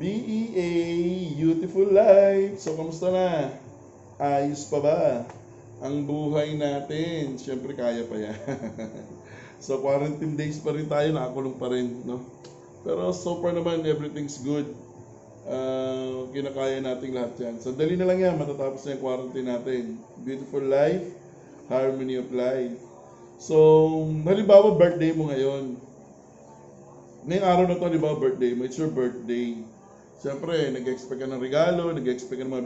BEA, Beautiful Life. So, kamusta na? Ayos pa ba? Ang buhay natin. Siyempre, kaya pa yan. so, quarantine days pa rin tayo. Nakakulong pa rin, no? Pero so far naman, everything's good. Ah, kinakaya natin lahat yan. Sandali na lang yan, matatapos na yung quarantine natin. Beautiful life, harmony of life. So, halimbawa birthday mo ngayon. Ngayong araw na to, halimbawa birthday mo, it's your birthday. Siyempre, nag-expect ka ng regalo, nag-expect ka ng mga